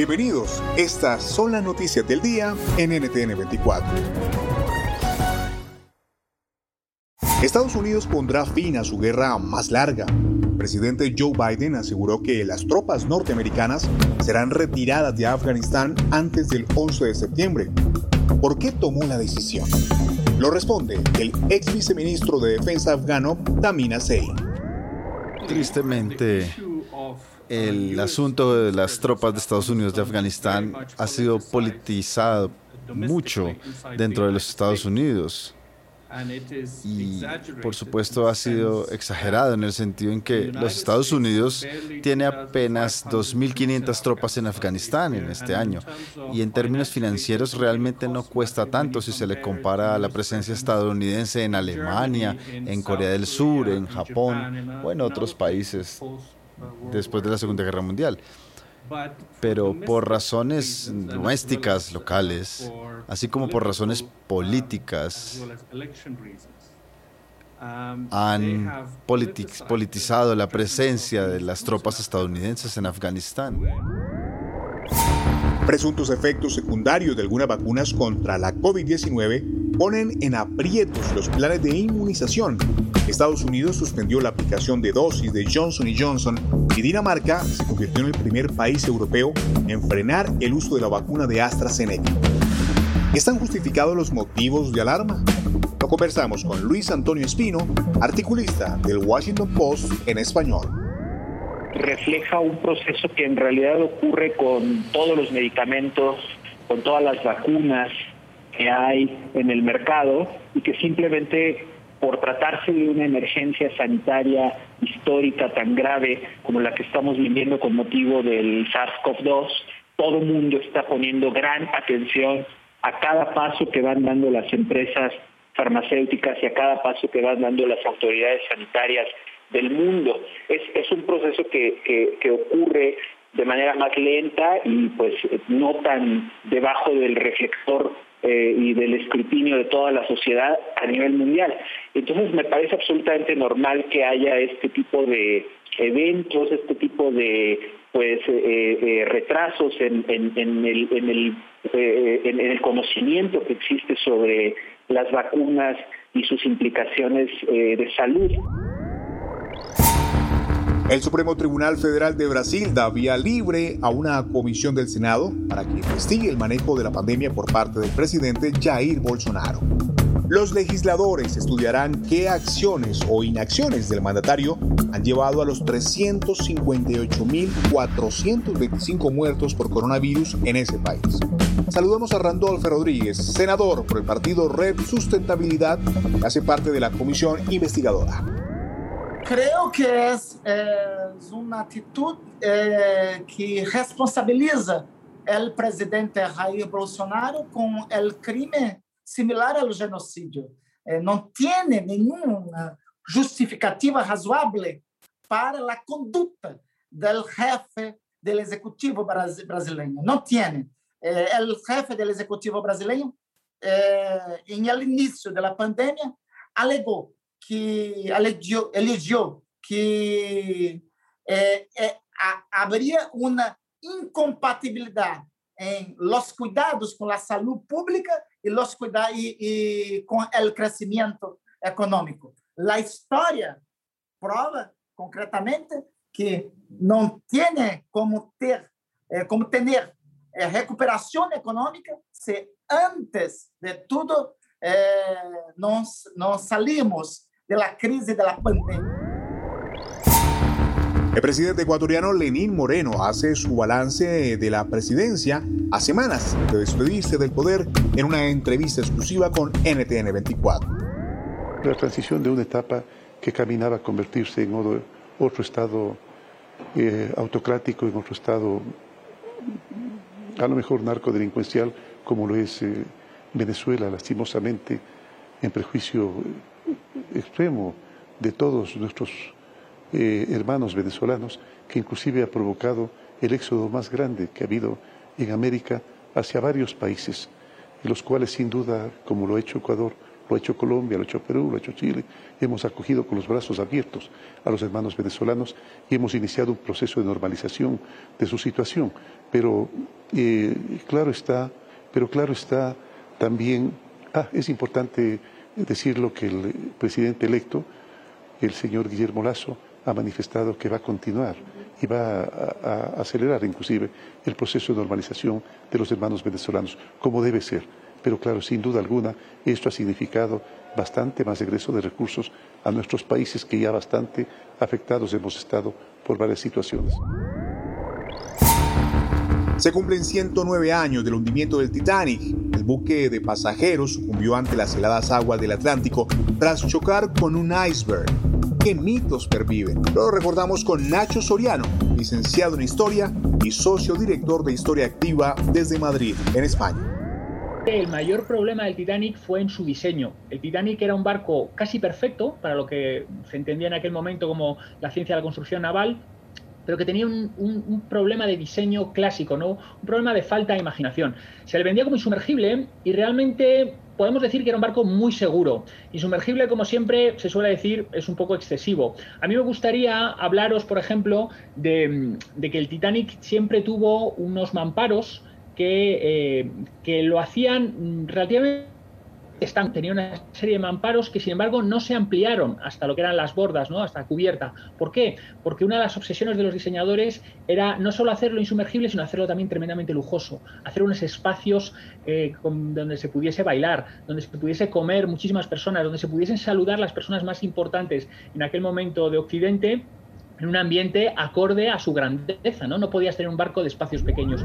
Bienvenidos, estas son las noticias del día en NTN 24. Estados Unidos pondrá fin a su guerra más larga. Presidente Joe Biden aseguró que las tropas norteamericanas serán retiradas de Afganistán antes del 11 de septiembre. ¿Por qué tomó la decisión? Lo responde el ex viceministro de Defensa afgano, Tamina Sey. Tristemente, el asunto de las tropas de Estados Unidos de Afganistán ha sido politizado mucho dentro de los Estados Unidos. Y por supuesto ha sido exagerado en el sentido en que los Estados Unidos tiene apenas 2.500 tropas en Afganistán en este año. Y en términos financieros realmente no cuesta tanto si se le compara a la presencia estadounidense en Alemania, en Corea del Sur, en Japón o en otros países después de la Segunda Guerra Mundial. Pero por razones domésticas, locales, así como por razones políticas, han politizado la presencia de las tropas estadounidenses en Afganistán. Presuntos efectos secundarios de algunas vacunas contra la COVID-19 ponen en aprietos los planes de inmunización. Estados Unidos suspendió la aplicación de dosis de Johnson Johnson y Dinamarca se convirtió en el primer país europeo en frenar el uso de la vacuna de AstraZeneca. ¿Están justificados los motivos de alarma? Lo conversamos con Luis Antonio Espino, articulista del Washington Post en español refleja un proceso que en realidad ocurre con todos los medicamentos, con todas las vacunas que hay en el mercado y que simplemente por tratarse de una emergencia sanitaria histórica tan grave como la que estamos viviendo con motivo del SARS-CoV-2, todo el mundo está poniendo gran atención a cada paso que van dando las empresas farmacéuticas y a cada paso que van dando las autoridades sanitarias del mundo. Proceso que, que, ocurre de manera más lenta y pues no tan debajo del reflector eh, y del escrutinio de toda la sociedad a nivel mundial. Entonces me parece absolutamente normal que haya este tipo de eventos, este tipo de pues eh, eh, retrasos en, el, en, el, en el conocimiento que existe sobre las vacunas y sus implicaciones de salud. El Supremo Tribunal Federal de Brasil da vía libre a una comisión del Senado para que investigue el manejo de la pandemia por parte del presidente Jair Bolsonaro. Los legisladores estudiarán qué acciones o inacciones del mandatario han llevado a los 358.425 muertos por coronavirus en ese país. Saludamos a Randolfo Rodríguez, senador por el partido Red Sustentabilidad, que hace parte de la comisión investigadora. Creo que es una actitud eh, que responsabiliza el presidente Jair Bolsonaro con el crimen similar al genocidio. Eh, no tiene ninguna justificativa razonable para la conducta del jefe del Ejecutivo brasileño. No tiene. Eh, el jefe del Ejecutivo brasileño, en el inicio de la pandemia, alegó que eligió, eligió que eh, eh, habría una incompatibilidad en los cuidados con la salud pública y los cuidados y, y con el crecimiento económico. La historia prueba concretamente que não tem como ter, eh, como ter eh, recuperação econômica se antes de tudo eh, nós, nós salimos da crise da pandemia. El presidente ecuatoriano Lenín Moreno hace su balance de la presidencia a semanas de despedirse del poder en una entrevista exclusiva con NTN 24. La transición de una etapa que caminaba a convertirse en otro, otro estado eh, autocrático, en otro estado a lo mejor narcodelincuencial, como lo es eh, Venezuela, lastimosamente, en prejuicio extremo de todos nuestros eh, hermanos venezolanos, que inclusive ha provocado el éxodo más grande que ha habido en América hacia varios países, en los cuales sin duda, como lo ha hecho Ecuador, lo ha hecho Colombia, lo ha hecho Perú, lo ha hecho Chile, hemos acogido con los brazos abiertos a los hermanos venezolanos y hemos iniciado un proceso de normalización de su situación. Pero eh, claro está, pero claro está también, ah, es importante decirlo que el presidente electo, el señor Guillermo Lazo, ha manifestado que va a continuar y va a, acelerar inclusive el proceso de normalización de los hermanos venezolanos, como debe ser. Pero claro, sin duda alguna, esto ha significado bastante más egreso de recursos a nuestros países que ya bastante afectados hemos estado por varias situaciones. Se cumplen 109 años del hundimiento del Titanic. Buque de pasajeros sucumbió ante las heladas aguas del Atlántico tras chocar con un iceberg qué mitos perviven. Lo recordamos con Nacho Soriano, licenciado en Historia y socio director de Historia Activa desde Madrid, en España. El mayor problema del Titanic fue en su diseño. El Titanic era un barco casi perfecto para lo que se entendía en aquel momento como la ciencia de la construcción naval, pero que tenía un, problema de diseño clásico, ¿no? un problema de falta de imaginación. Se le vendía como insumergible y realmente podemos decir que era un barco muy seguro. Insumergible, como siempre se suele decir, es un poco excesivo. A mí me gustaría hablaros, por ejemplo, de, que el Titanic siempre tuvo unos mamparos que, eh, que lo hacían relativamente están, tenía una serie de mamparos que, sin embargo, no se ampliaron hasta lo que eran las bordas, ¿no? hasta cubierta. ¿Por qué? Porque una de las obsesiones de los diseñadores era no solo hacerlo insumergible, sino hacerlo también tremendamente lujoso. Hacer unos espacios eh, donde se pudiese bailar, donde se pudiese comer muchísimas personas, donde se pudiesen saludar las personas más importantes en aquel momento de Occidente en un ambiente acorde a su grandeza, ¿no? No podías tener un barco de espacios pequeños.